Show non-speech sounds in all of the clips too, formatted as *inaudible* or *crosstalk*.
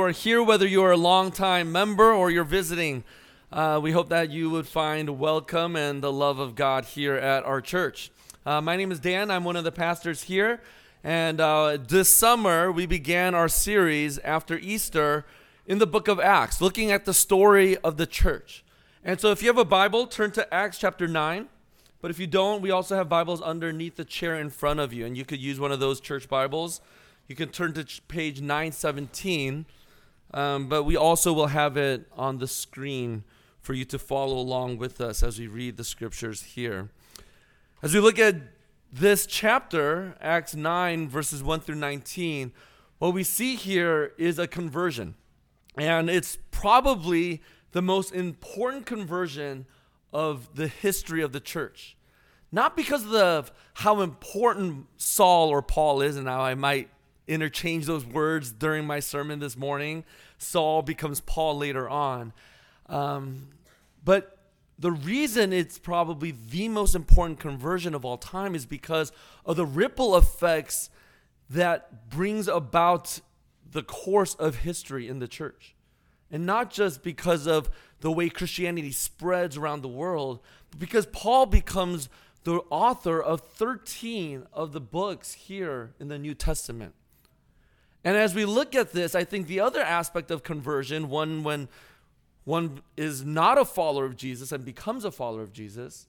are here, whether you're a longtime member or you're visiting, uh, we hope that you would find welcome and the love of God here at our church. Uh, my name is Dan. I'm one of the pastors here. And uh, this summer, we began our series after Easter in the book of Acts, looking at the story of the church. And so, if you have a Bible, turn to Acts chapter 9. But if you don't, we also have Bibles underneath the chair in front of you, and you could use one of those church Bibles. You can turn to page 917 um, but we also will have it on the screen for you to follow along with us as we read the scriptures here. As we look at this chapter, Acts 9, verses 1 through 19, what we see here is a conversion. And it's probably the most important conversion of the history of the church. Not because of how important Saul or Paul is, and how I might interchange those words during my sermon this morning. Saul becomes Paul later on. Um, but the reason it's probably the most important conversion of all time is because of the ripple effects that brings about the course of history in the church. And not just because of the way Christianity spreads around the world, but because Paul becomes the author of 13 of the books here in the New Testament. And as we look at this, I think the other aspect of conversion, one when one is not a follower of Jesus and becomes a follower of Jesus,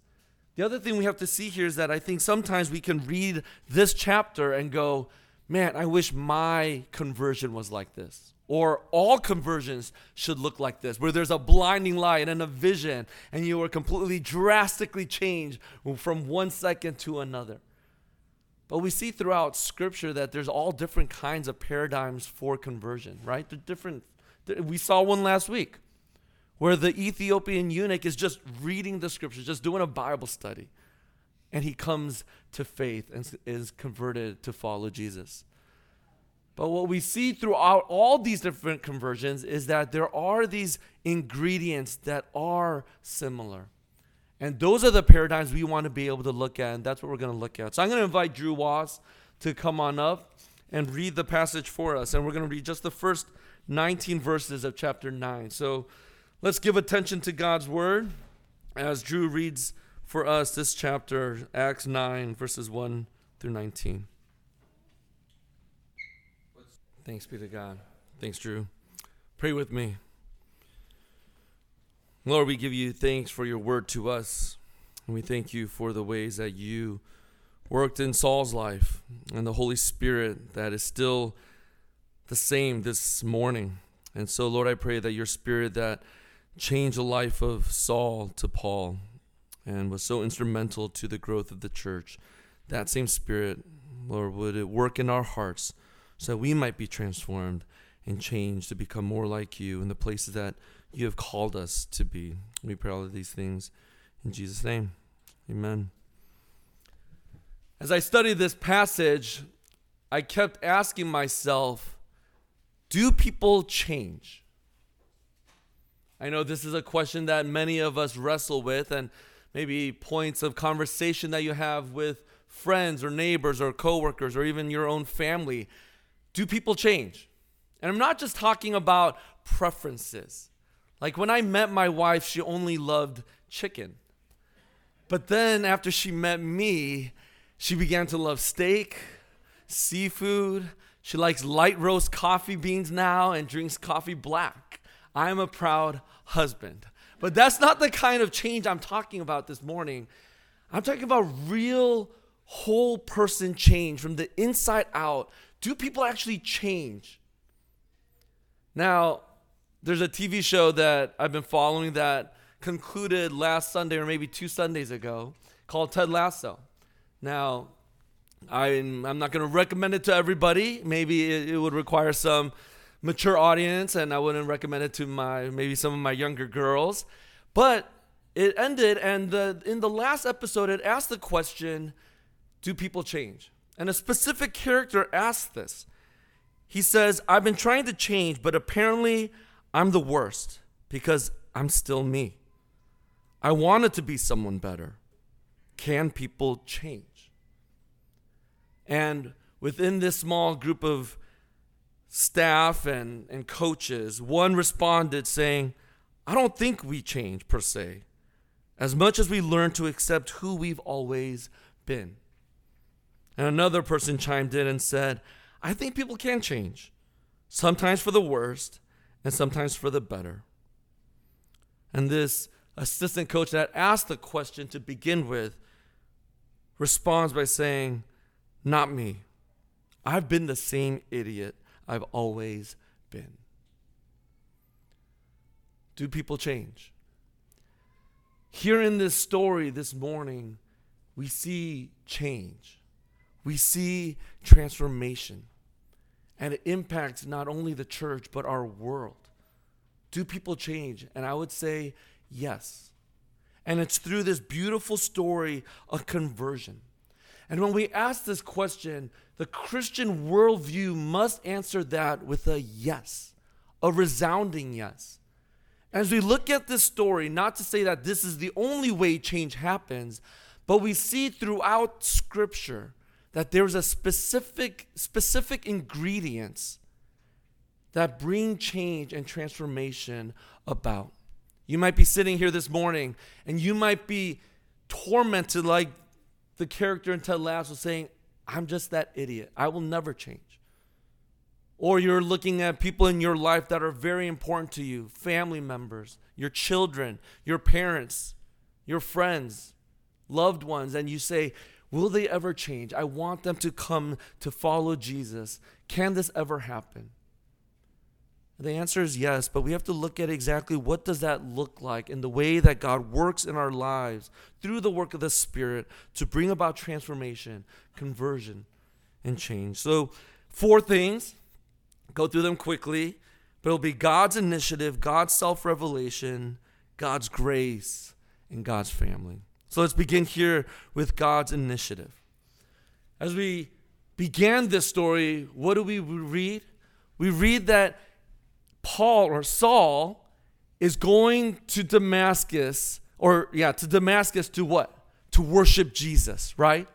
the other thing we have to see here is that I think sometimes we can read this chapter and go, man, I wish my conversion was like this. Or all conversions should look like this, where there's a blinding light and a vision, and you are completely drastically changed from one second to another. But we see throughout Scripture that there's all different kinds of paradigms for conversion, right? The different. We saw one last week, where the Ethiopian eunuch is just reading the Scriptures, just doing a Bible study, and he comes to faith and is converted to follow Jesus. But what we see throughout all these different conversions is that there are these ingredients that are similar. And those are the paradigms we want to be able to look at, and that's what we're going to look at. So I'm going to invite Drew Wass to come on up and read the passage for us. And we're going to read just the first 19 verses of chapter 9. So let's give attention to God's word as Drew reads for us this chapter, Acts 9, verses 1 through 19. Thanks be to God. Thanks, Drew. Pray with me. Lord, we give you thanks for your word to us. And we thank you for the ways that you worked in Saul's life and the Holy Spirit that is still the same this morning. And so, Lord, I pray that your spirit that changed the life of Saul to Paul and was so instrumental to the growth of the church, that same spirit, Lord, would it work in our hearts so that we might be transformed and changed to become more like you in the places that you have called us to be. We pray all of these things in Jesus' name. Amen. As I studied this passage, I kept asking myself, do people change? I know this is a question that many of us wrestle with, and maybe points of conversation that you have with friends or neighbors or coworkers or even your own family. Do people change? And I'm not just talking about preferences. Like when I met my wife, she only loved chicken. But then after she met me, she began to love steak, seafood. She likes light roast coffee beans now and drinks coffee black. I'm a proud husband. But that's not the kind of change I'm talking about this morning. I'm talking about real whole person change from the inside out. Do people actually change? Now, there's a TV show that I've been following that concluded last Sunday or maybe two Sundays ago called Ted Lasso. Now, I'm, I'm not going to recommend it to everybody. Maybe it, it, would require some mature audience, and I wouldn't recommend it to my maybe some of my younger girls. But it ended, and the, in the last episode, it asked the question Do people change? And a specific character asked this. He says, I've been trying to change, but apparently I'm the worst because I'm still me. I wanted to be someone better. Can people change? And within this small group of staff and, and coaches, one responded saying, I don't think we change per se, as much as we learn to accept who we've always been. And another person chimed in and said, I think people can change, sometimes for the worst and sometimes for the better. And this assistant coach that asked the question to begin with responds by saying, Not me. I've been the same idiot I've always been. Do people change? Here in this story this morning, we see change. We see transformation. And it impacts not only the church, but our world. Do people change? And I would say yes. And it's through this beautiful story of conversion. And when we ask this question, the Christian worldview must answer that with a yes, a resounding yes. As we look at this story, not to say that this is the only way change happens, but we see throughout Scripture that there's a specific specific ingredients that bring change and transformation about. You might be sitting here this morning and you might be tormented like the character in Ted Lasso saying, I'm just that idiot. I will never change. Or you're looking at people in your life that are very important to you family members, your children, your parents, your friends, loved ones, and you say, Will they ever change? I want them to come to follow Jesus. Can this ever happen? The answer is yes, but we have to look at exactly what does that look like in the way that God works in our lives through the work of the Spirit to bring about transformation, conversion, and change. So, four things. Go through them quickly, but it'll be God's initiative, God's self-revelation, God's grace, and God's family. So let's begin here with God's initiative. As we began this story, what do we read? We read that Paul or Saul is going to Damascus, or yeah, to Damascus to what? To worship Jesus, right?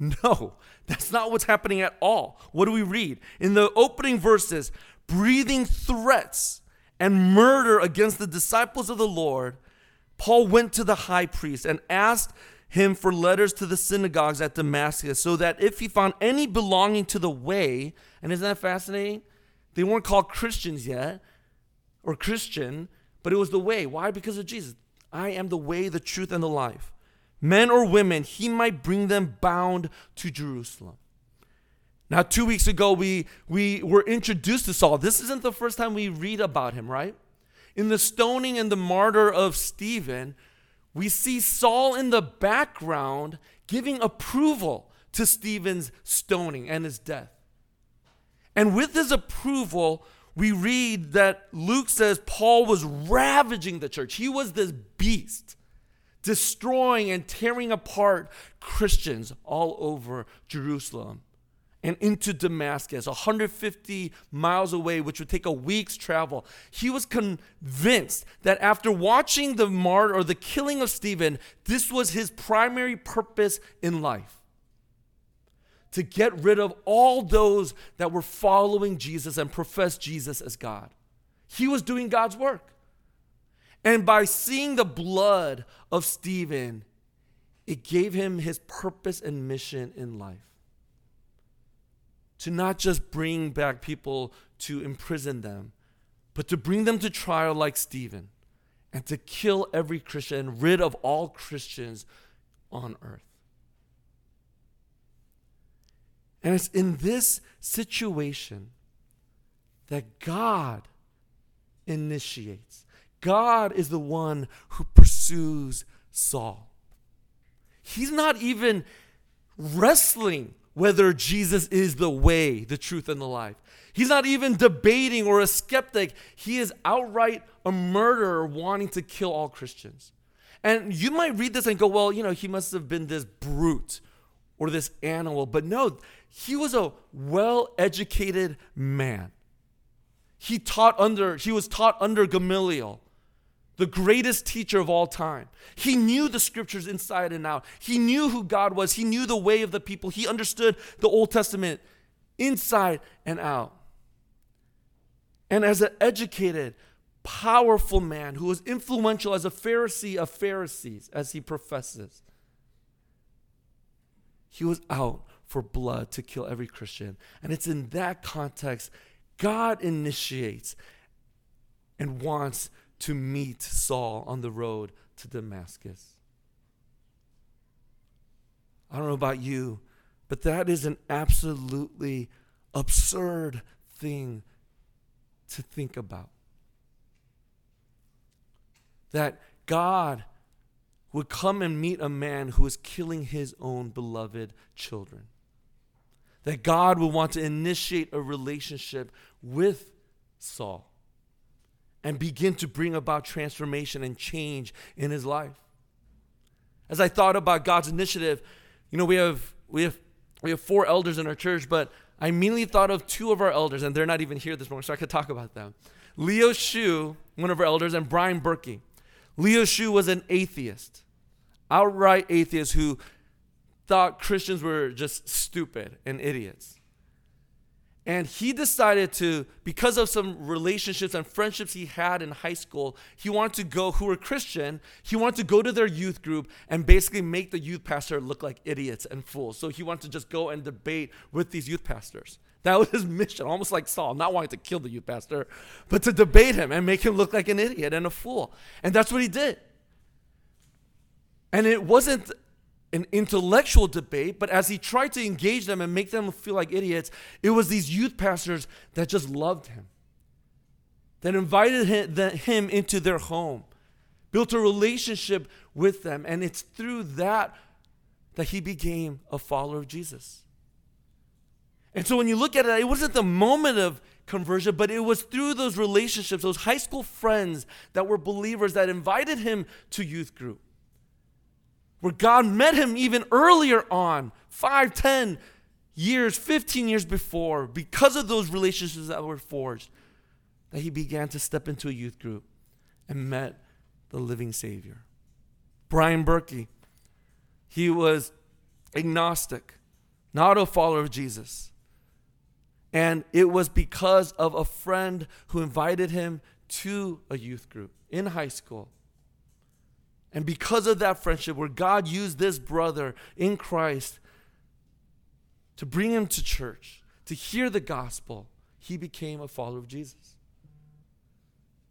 No, *laughs* that's not what's happening at all. What do we read? In the opening verses, breathing threats and murder against the disciples of the Lord, Paul went to the high priest and asked him for letters to the synagogues at Damascus so that if he found any belonging to the way, and isn't that fascinating? They weren't called Christians yet or Christian, but it was the way. Why? Because of Jesus. I am the way, the truth, and the life. Men or women, he might bring them bound to Jerusalem. Now, two weeks ago, we, we were introduced to Saul. This isn't the first time we read about him, right? In the stoning and the martyr of Stephen, we see Saul in the background giving approval to Stephen's stoning and his death. And with his approval, we read that Luke says Paul was ravaging the church. He was this beast, destroying and tearing apart Christians all over Jerusalem and into Damascus, 150 miles away, which would take a week's travel. He was convinced that after watching the martyr or the killing of Stephen, this was his primary purpose in life to get rid of all those that were following Jesus and professed Jesus as God. He was doing God's work. And by seeing the blood of Stephen, it gave him his purpose and mission in life. To not just bring back people to imprison them, but to bring them to trial like Stephen and to kill every Christian, rid of all Christians on earth. And it's in this situation that God initiates. God is the one who pursues Saul. He's not even wrestling whether Jesus is the way, the truth, and the life. He's not even debating or a skeptic. He is outright a murderer wanting to kill all Christians. And you might read this and go, well, you know, he must have been this brute or this animal. But no, he was a well-educated man. He taught under he was taught under Gamaliel, the greatest teacher of all time. He knew the scriptures inside and out. He knew who God was. He knew the way of the people. He understood the Old Testament inside and out. And as an educated, powerful man who was influential as a Pharisee of Pharisees, as he professes, he was out for blood to kill every Christian. And it's in that context God initiates and wants to meet Saul on the road to Damascus. I don't know about you, but that is an absolutely absurd thing to think about. That God would come and meet a man who is killing his own beloved children. That God would want to initiate a relationship with Saul and begin to bring about transformation and change in his life. As I thought about God's initiative, you know, we have we have we have four elders in our church, but I immediately thought of two of our elders, and they're not even here this morning, so I could talk about them. Leo Shu, one of our elders, and Brian Berkey. Leo Shu was an atheist, outright atheist who thought Christians were just stupid and idiots. And he decided to, because of some relationships and friendships he had in high school, he wanted to go, who were Christian, he wanted to go to their youth group and basically make the youth pastor look like idiots and fools. So he wanted to just go and debate with these youth pastors. That was his *laughs* mission, almost like Saul, not wanting to kill the youth pastor, but to debate him and make him look like an idiot and a fool. And that's what he did. And it wasn't an intellectual debate, but as he tried to engage them and make them feel like idiots, it was these youth pastors that just loved him, that invited him, into their home, built a relationship with them, and it's through that that he became a follower of Jesus. And so when you look at it, it wasn't the moment of conversion, but it was through those relationships, those high school friends that were believers that invited him to youth group where God met him even earlier on, 5, 10 years, 15 years before, because of those relationships that were forged, that he began to step into a youth group and met the living Savior. Brian Berkey, he was agnostic, not a follower of Jesus. And it was because of a friend who invited him to a youth group in high school and because of that friendship, where God used this brother in Christ to bring him to church, to hear the gospel, he became a follower of Jesus.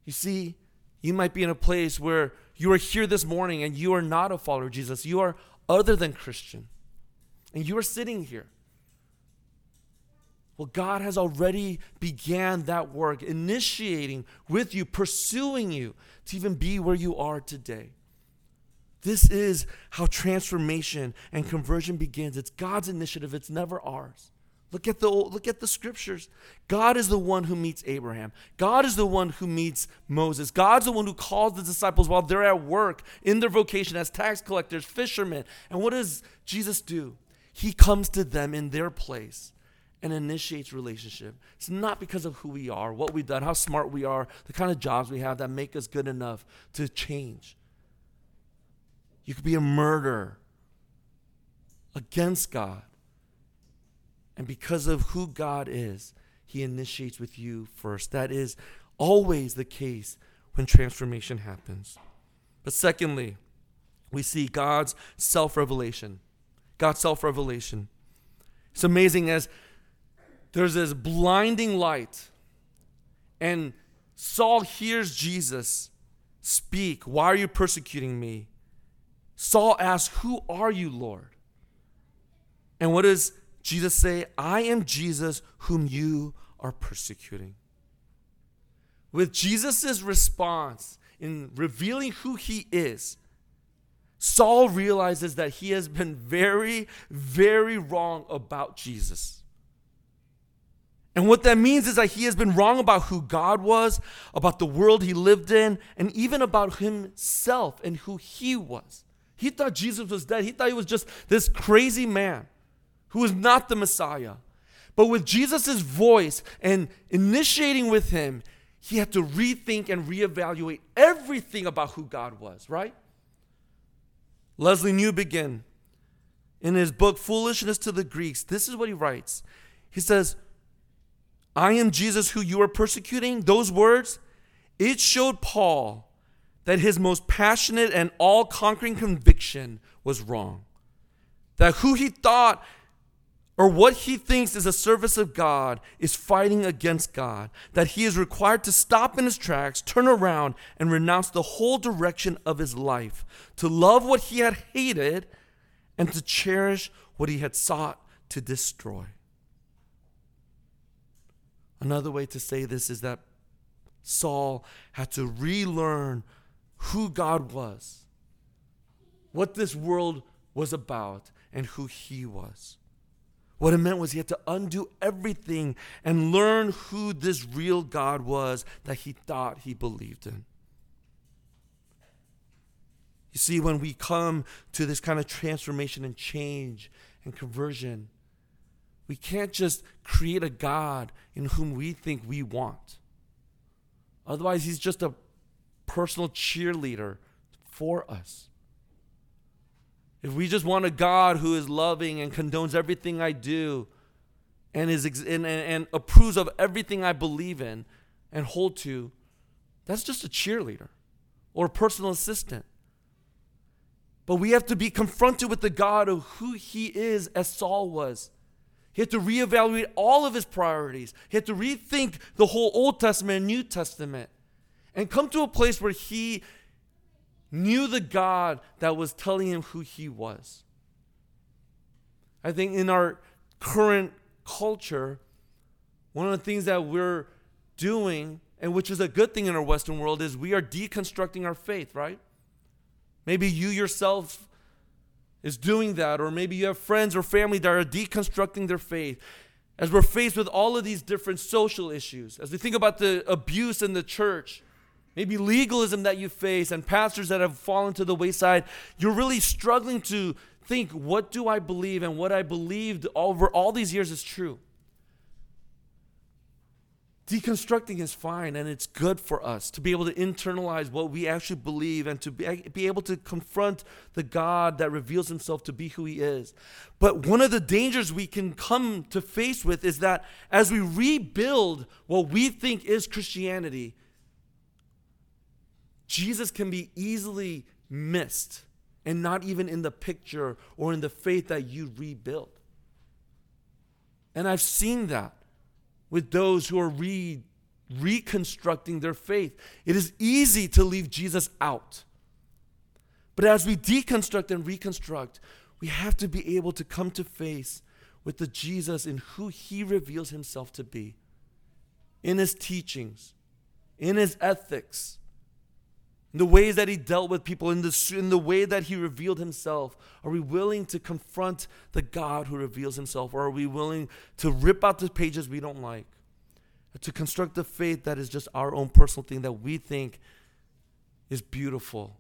You see, you might be in a place where you are here this morning and you are not a follower of Jesus. You are other than Christian. And you are sitting here. Well, God has already began that work, initiating with you, pursuing you to even be where you are today. This is how transformation and conversion begins. It's God's initiative, it's never ours. Look at the look at the scriptures. God is the one who meets Abraham. God is the one who meets Moses. God's the one who calls the disciples while they're at work in their vocation as tax collectors, fishermen. And what does Jesus do? He comes to them in their place and initiates relationship. It's not because of who we are, what we've done, how smart we are, the kind of jobs we have that make us good enough to change. You could be a murderer against God. And because of who God is, He initiates with you first. That is always the case when transformation happens. But secondly, we see God's self revelation. God's self revelation. It's amazing as there's this blinding light, and Saul hears Jesus speak, Why are you persecuting me? Saul asks, Who are you, Lord? And what does Jesus say? I am Jesus whom you are persecuting. With Jesus' response in revealing who he is, Saul realizes that he has been very, very wrong about Jesus. And what that means is that he has been wrong about who God was, about the world he lived in, and even about himself and who he was. He thought Jesus was dead. He thought he was just this crazy man who was not the Messiah. But with Jesus' voice and initiating with him, he had to rethink and reevaluate everything about who God was, right? Lesslie Newbigin, in his book Foolishness to the Greeks, this is what he writes. He says, I am Jesus who you are persecuting, those words, it showed Paul that his most passionate and all conquering conviction was wrong. That who he thought or what he thinks is a service of God is fighting against God, that he is required to stop in his tracks, turn around, and renounce the whole direction of his life, to love what he had hated, and to cherish what he had sought to destroy. Another way to say this is that Saul had to relearn who God was, what this world was about, and who he was. What it meant was he had to undo everything and learn who this real God was that he thought he believed in. You see, when we come to this kind of transformation and change and conversion, we can't just create a God in whom we think we want. Otherwise, he's just a personal cheerleader for us. If we just want a God who is loving and condones everything I do and, is ex- and, and, and approves of everything I believe in and hold to, that's just a cheerleader or a personal assistant. But we have to be confronted with the God of who he is, as Saul was. He had to reevaluate all of his priorities. He had to rethink the whole Old Testament and New Testament and come to a place where he knew the God that was telling him who he was. I think in our current culture, one of the things that we're doing, and which is a good thing in our Western world, is we are deconstructing our faith, right? Maybe you yourself is doing that, or maybe you have friends or family that are deconstructing their faith. As we're faced with all of these different social issues, as we think about the abuse in the church, maybe legalism that you face and pastors that have fallen to the wayside, you're really struggling to think, what do I believe? And what I believed over all these years is true. Deconstructing is fine and it's good for us to be able to internalize what we actually believe and to be, be able to confront the God that reveals himself to be who he is. But one of the dangers we can come to face with is that as we rebuild what we think is Christianity, Jesus can be easily missed and not even in the picture or in the faith that you rebuild. And I've seen that with those who are re- reconstructing their faith. It is easy to leave Jesus out. But as we deconstruct and reconstruct, we have to be able to come to face with the Jesus in who he reveals himself to be in his teachings, in his ethics, the ways that he dealt with people, in the, in the way that he revealed himself? Are we willing to confront the God who reveals himself? Or are we willing to rip out the pages we don't like? To construct a faith that is just our own personal thing that we think is beautiful,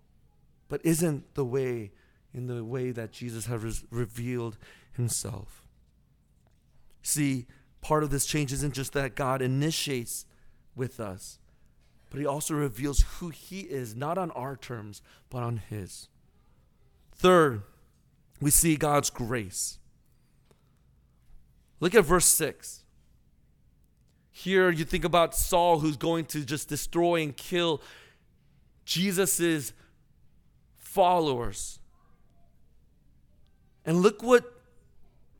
but isn't the way in the way that Jesus has revealed himself. See, part of this change isn't just that God initiates with us, but he also reveals who he is, not on our terms, but on his. Third, we see God's grace. Look at verse 6. Here you think about Saul who's going to just destroy and kill Jesus's followers. And look what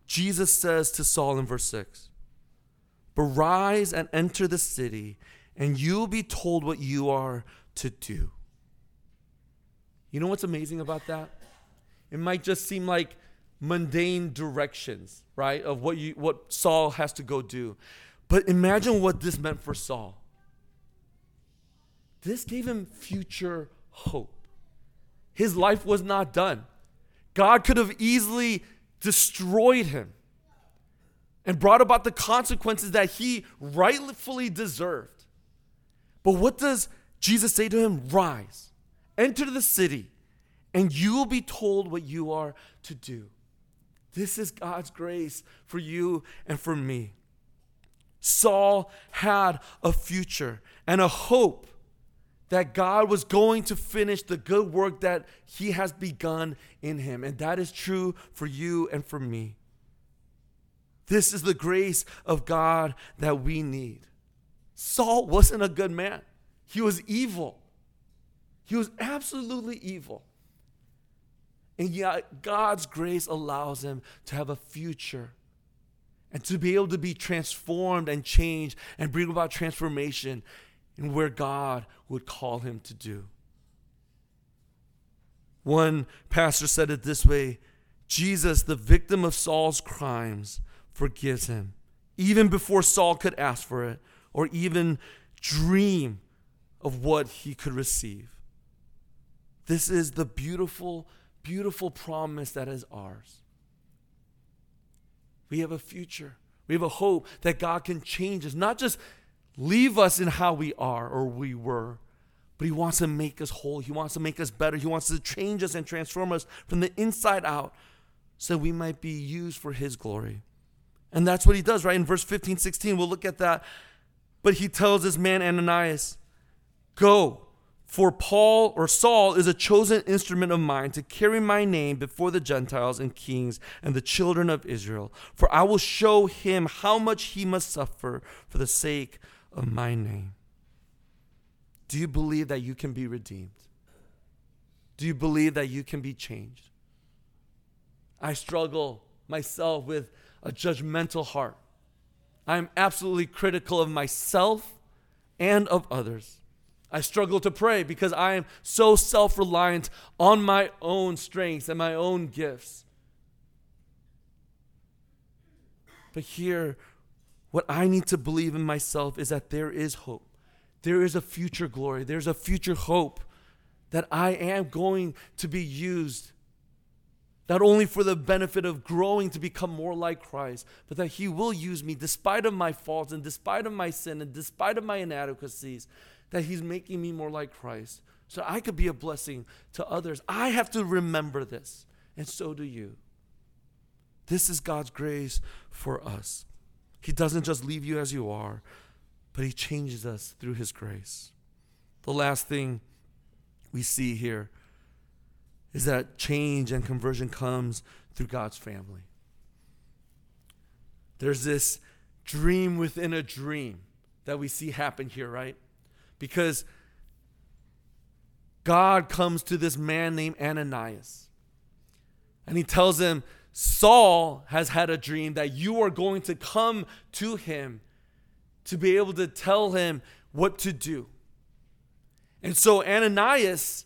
Jesus says to Saul in verse 6. But rise and enter the city and you'll be told what you are to do. You know what's amazing about that? It might just seem like mundane directions, right? Of what you what Saul has to go do. But imagine what this meant for Saul. This gave him future hope. His life was not done. God could have easily destroyed him and brought about the consequences that he rightfully deserved. But what does Jesus say to him? Rise, enter the city, and you will be told what you are to do. This is God's grace for you and for me. Saul had a future and a hope that God was going to finish the good work that he has begun in him. And that is true for you and for me. This is the grace of God that we need. Saul wasn't a good man, he was evil. He was absolutely evil. And yet, God's grace allows him to have a future and to be able to be transformed and changed and bring about transformation in where God would call him to do. One pastor said it this way Jesus, the victim of Saul's crimes, forgives him, even before Saul could ask for it or even dream of what he could receive. This is the beautiful, beautiful promise that is ours. We have a future. We have a hope that God can change us, not just leave us in how we are or we were, but He wants to make us whole. He wants to make us better. He wants to change us and transform us from the inside out so we might be used for His glory. And that's what He does, right? In verse 15, 16, we'll look at that. But He tells this man, Ananias, Go, for Paul or Saul is a chosen instrument of mine to carry my name before the Gentiles and kings and the children of Israel. For I will show him how much he must suffer for the sake of my name. Do you believe that you can be redeemed? Do you believe that you can be changed? I struggle myself with a judgmental heart. I'm absolutely critical of myself and of others. I struggle to pray because I am so self reliant on my own strengths and my own gifts. But here, what I need to believe in myself is that there is hope. There is a future glory. There's a future hope that I am going to be used not only for the benefit of growing to become more like Christ, but that he will use me despite of my faults and despite of my sin and despite of my inadequacies, that he's making me more like Christ. So I could be a blessing to others. I have to remember this, and so do you. This is God's grace for us. He doesn't just leave you as you are, but He changes us through His grace. The last thing we see here is that change and conversion comes through God's family. There's this dream within a dream that we see happen here, right? Because God comes to this man named Ananias and he tells him, Saul has had a dream that you are going to come to him to be able to tell him what to do. And so Ananias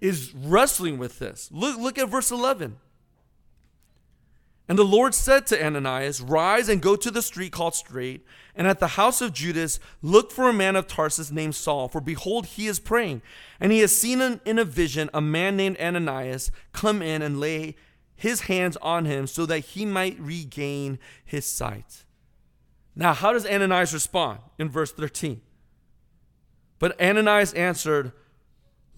is wrestling with this. Look, look at verse 11. And the Lord said to Ananias, Rise and go to the street called Straight, and at the house of Judas, look for a man of Tarsus named Saul, for behold, he is praying. And he has seen in a vision a man named Ananias come in and lay his hands on him so that he might regain his sight. Now, how does Ananias respond in verse 13? But Ananias answered,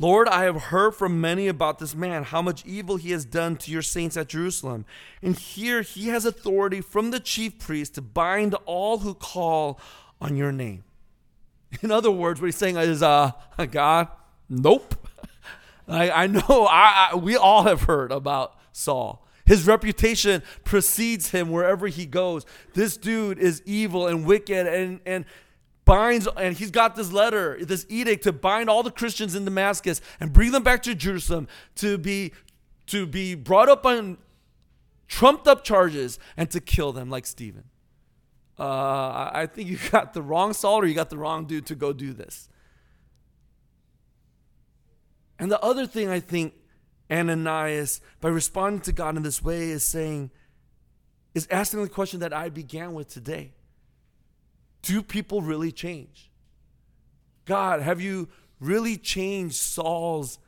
Lord, I have heard from many about this man, how much evil he has done to your saints at Jerusalem. And here he has authority from the chief priest to bind all who call on your name. *laughs* In other words, what he's saying is, uh, *laughs* God, nope. *laughs* I, I know I, I, we all have heard about Saul. His reputation precedes him wherever he goes. This dude is evil and wicked and, and binds, and he's got this letter, this edict to bind all the Christians in Damascus and bring them back to Jerusalem to be, to be brought up on trumped up charges and to kill them like Stephen. Uh, I think you got the wrong Saul or you got the wrong dude to go do this. And the other thing I think Ananias, by responding to God in this way, is saying, is asking the question that I began with today Do people really change? God, have you really changed Saul's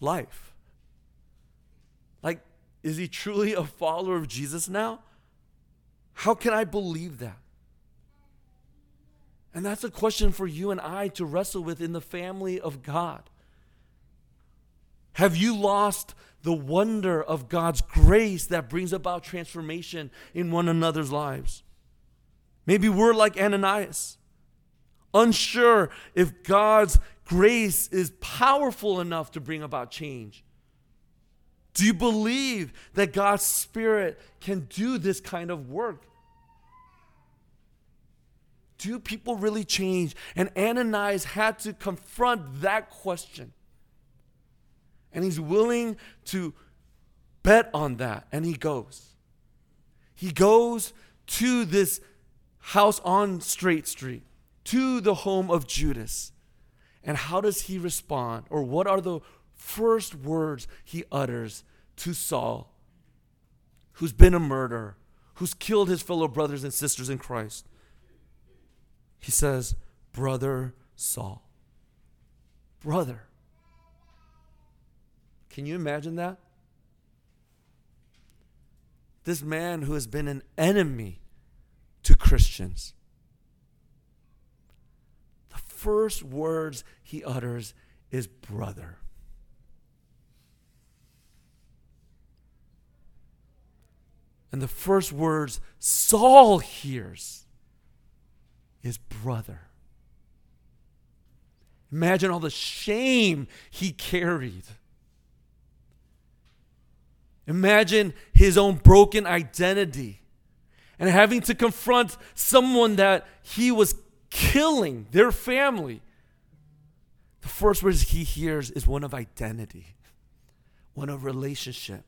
life? Like, is he truly a follower of Jesus now? How can I believe that? And that's a question for you and I to wrestle with in the family of God. Have you lost the wonder of God's grace that brings about transformation in one another's lives? Maybe we're like Ananias, unsure if God's grace is powerful enough to bring about change. Do you believe that God's Spirit can do this kind of work? Do people really change? And Ananias had to confront that question. And he's willing to bet on that. And he goes. He goes to this house on Straight Street, to the home of Judas. And how does he respond? Or what are the first words he utters to Saul, who's been a murderer, who's killed his fellow brothers and sisters in Christ? He says, Brother Saul. Brother. Can you imagine that? This man who has been an enemy to Christians. The first words he utters is brother. And the first words Saul hears is brother. Imagine all the shame he carried. Imagine his own broken identity and having to confront someone that he was killing, their family. The first words he hears is one of identity, one of relationship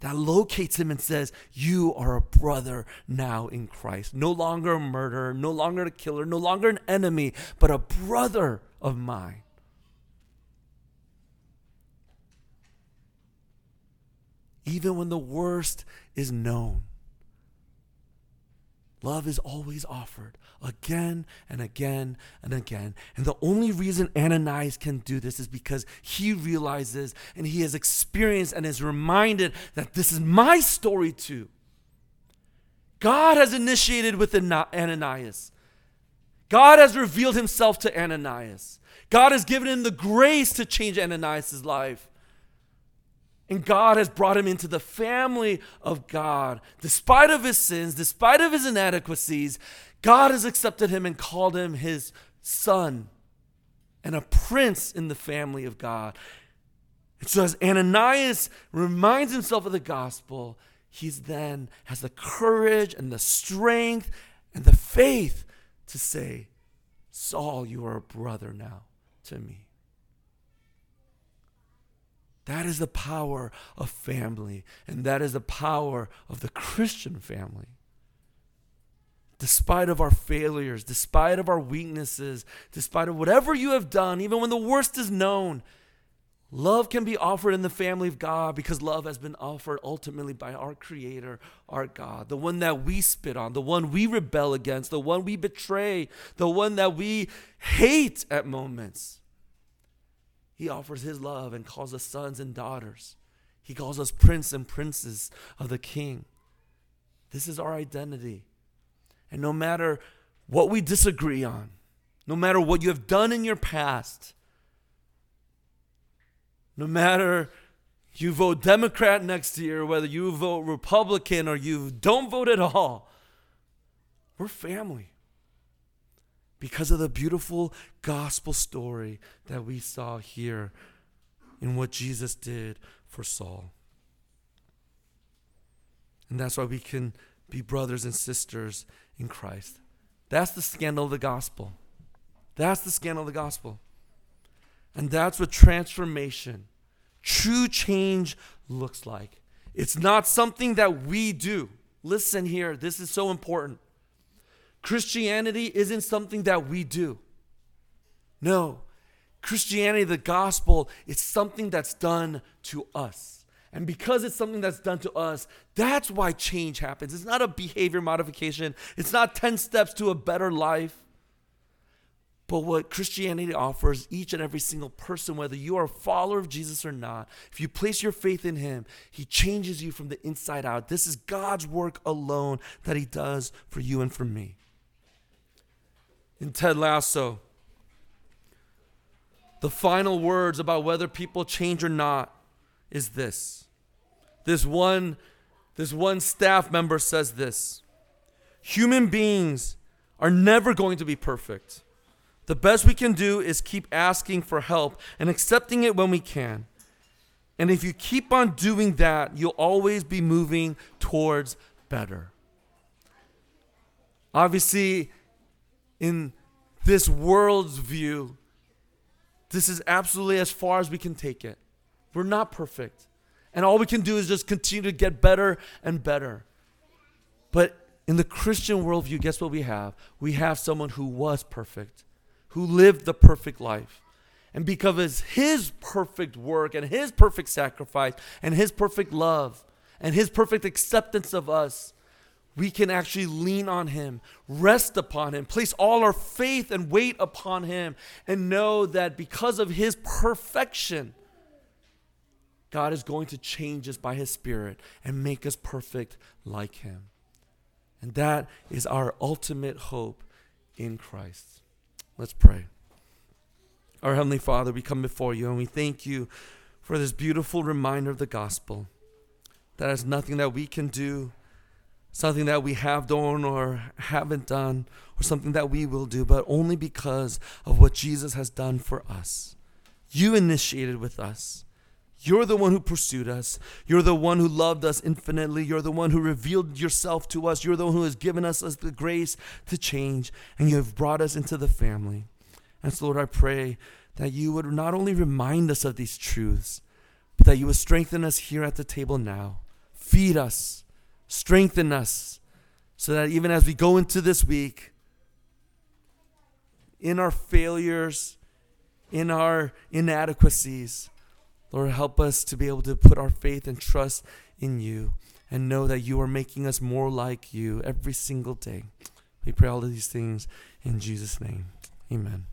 that locates him and says, You are a brother now in Christ. No longer a murderer, no longer a killer, no longer an enemy, but a brother of mine. Even when the worst is known, love is always offered again and again and again. And the only reason Ananias can do this is because he realizes and he has experienced and is reminded that this is my story too. God has initiated with Ananias. God has revealed himself to Ananias. God has given him the grace to change Ananias' life. And God has brought him into the family of God. Despite of his sins, despite of his inadequacies, God has accepted him and called him his son and a prince in the family of God. And so as Ananias reminds himself of the gospel, he's then has the courage and the strength and the faith to say, Saul, you are a brother now to me. That is the power of family, and that is the power of the Christian family despite of our failures, despite of our weaknesses, despite of whatever you have done, even when the worst is known, love can be offered in the family of God because love has been offered ultimately by our creator, our God, the one that we spit on, the one we rebel against, the one we betray, the one that we hate at moments. He offers his love and calls us sons and daughters. He calls us prince and princes of the king. This is our identity. And no matter what we disagree on, no matter what you have done in your past, no matter you vote Democrat next year, whether you vote Republican or you don't vote at all, we're family because of the beautiful gospel story that we saw here in what Jesus did for Saul. And that's why we can be brothers and sisters in Christ. That's the scandal of the gospel. That's the scandal of the gospel. And that's what transformation, true change looks like. It's not something that we do. Listen here, this is so important. Christianity isn't something that we do. No. Christianity, the gospel, it's something that's done to us. And because it's something that's done to us, that's why change happens. It's not a behavior modification, it's not 10 steps to a better life. But what Christianity offers each and every single person, whether you are a follower of Jesus or not, if you place your faith in Him, He changes you from the inside out. This is God's work alone that He does for you and for me. In Ted Lasso, the final words about whether people change or not is this. This one, this one staff member says this. Human beings are never going to be perfect. The best we can do is keep asking for help and accepting it when we can. And if you keep on doing that, you'll always be moving towards better. Obviously, in this world's view, this is absolutely as far as we can take it. We're not perfect. And all we can do is just continue to get better and better. But in the Christian worldview, guess what we have? We have someone who was perfect, who lived the perfect life. And because of his perfect work and his perfect sacrifice and his perfect love and his perfect acceptance of us, we can actually lean on him, rest upon him, place all our faith and weight upon him, and know that because of his perfection, God is going to change us by his Spirit and make us perfect like him. And that is our ultimate hope in Christ. Let's pray. Our Heavenly Father, we come before you and we thank you for this beautiful reminder of the gospel. That is nothing that we can do, something that we have done or haven't done, or something that we will do, but only because of what Jesus has done for us. You initiated with us. You're the one who pursued us. You're the one who loved us infinitely. You're the one who revealed yourself to us. You're the one who has given us the grace to change, and you have brought us into the family. And so, Lord, I pray that you would not only remind us of these truths, but that you would strengthen us here at the table now. Feed us, strengthen us, so that even as we go into this week, in our failures, in our inadequacies, Lord, help us to be able to put our faith and trust in you and know that you are making us more like you every single day. We pray all of these things in Jesus' name. Amen.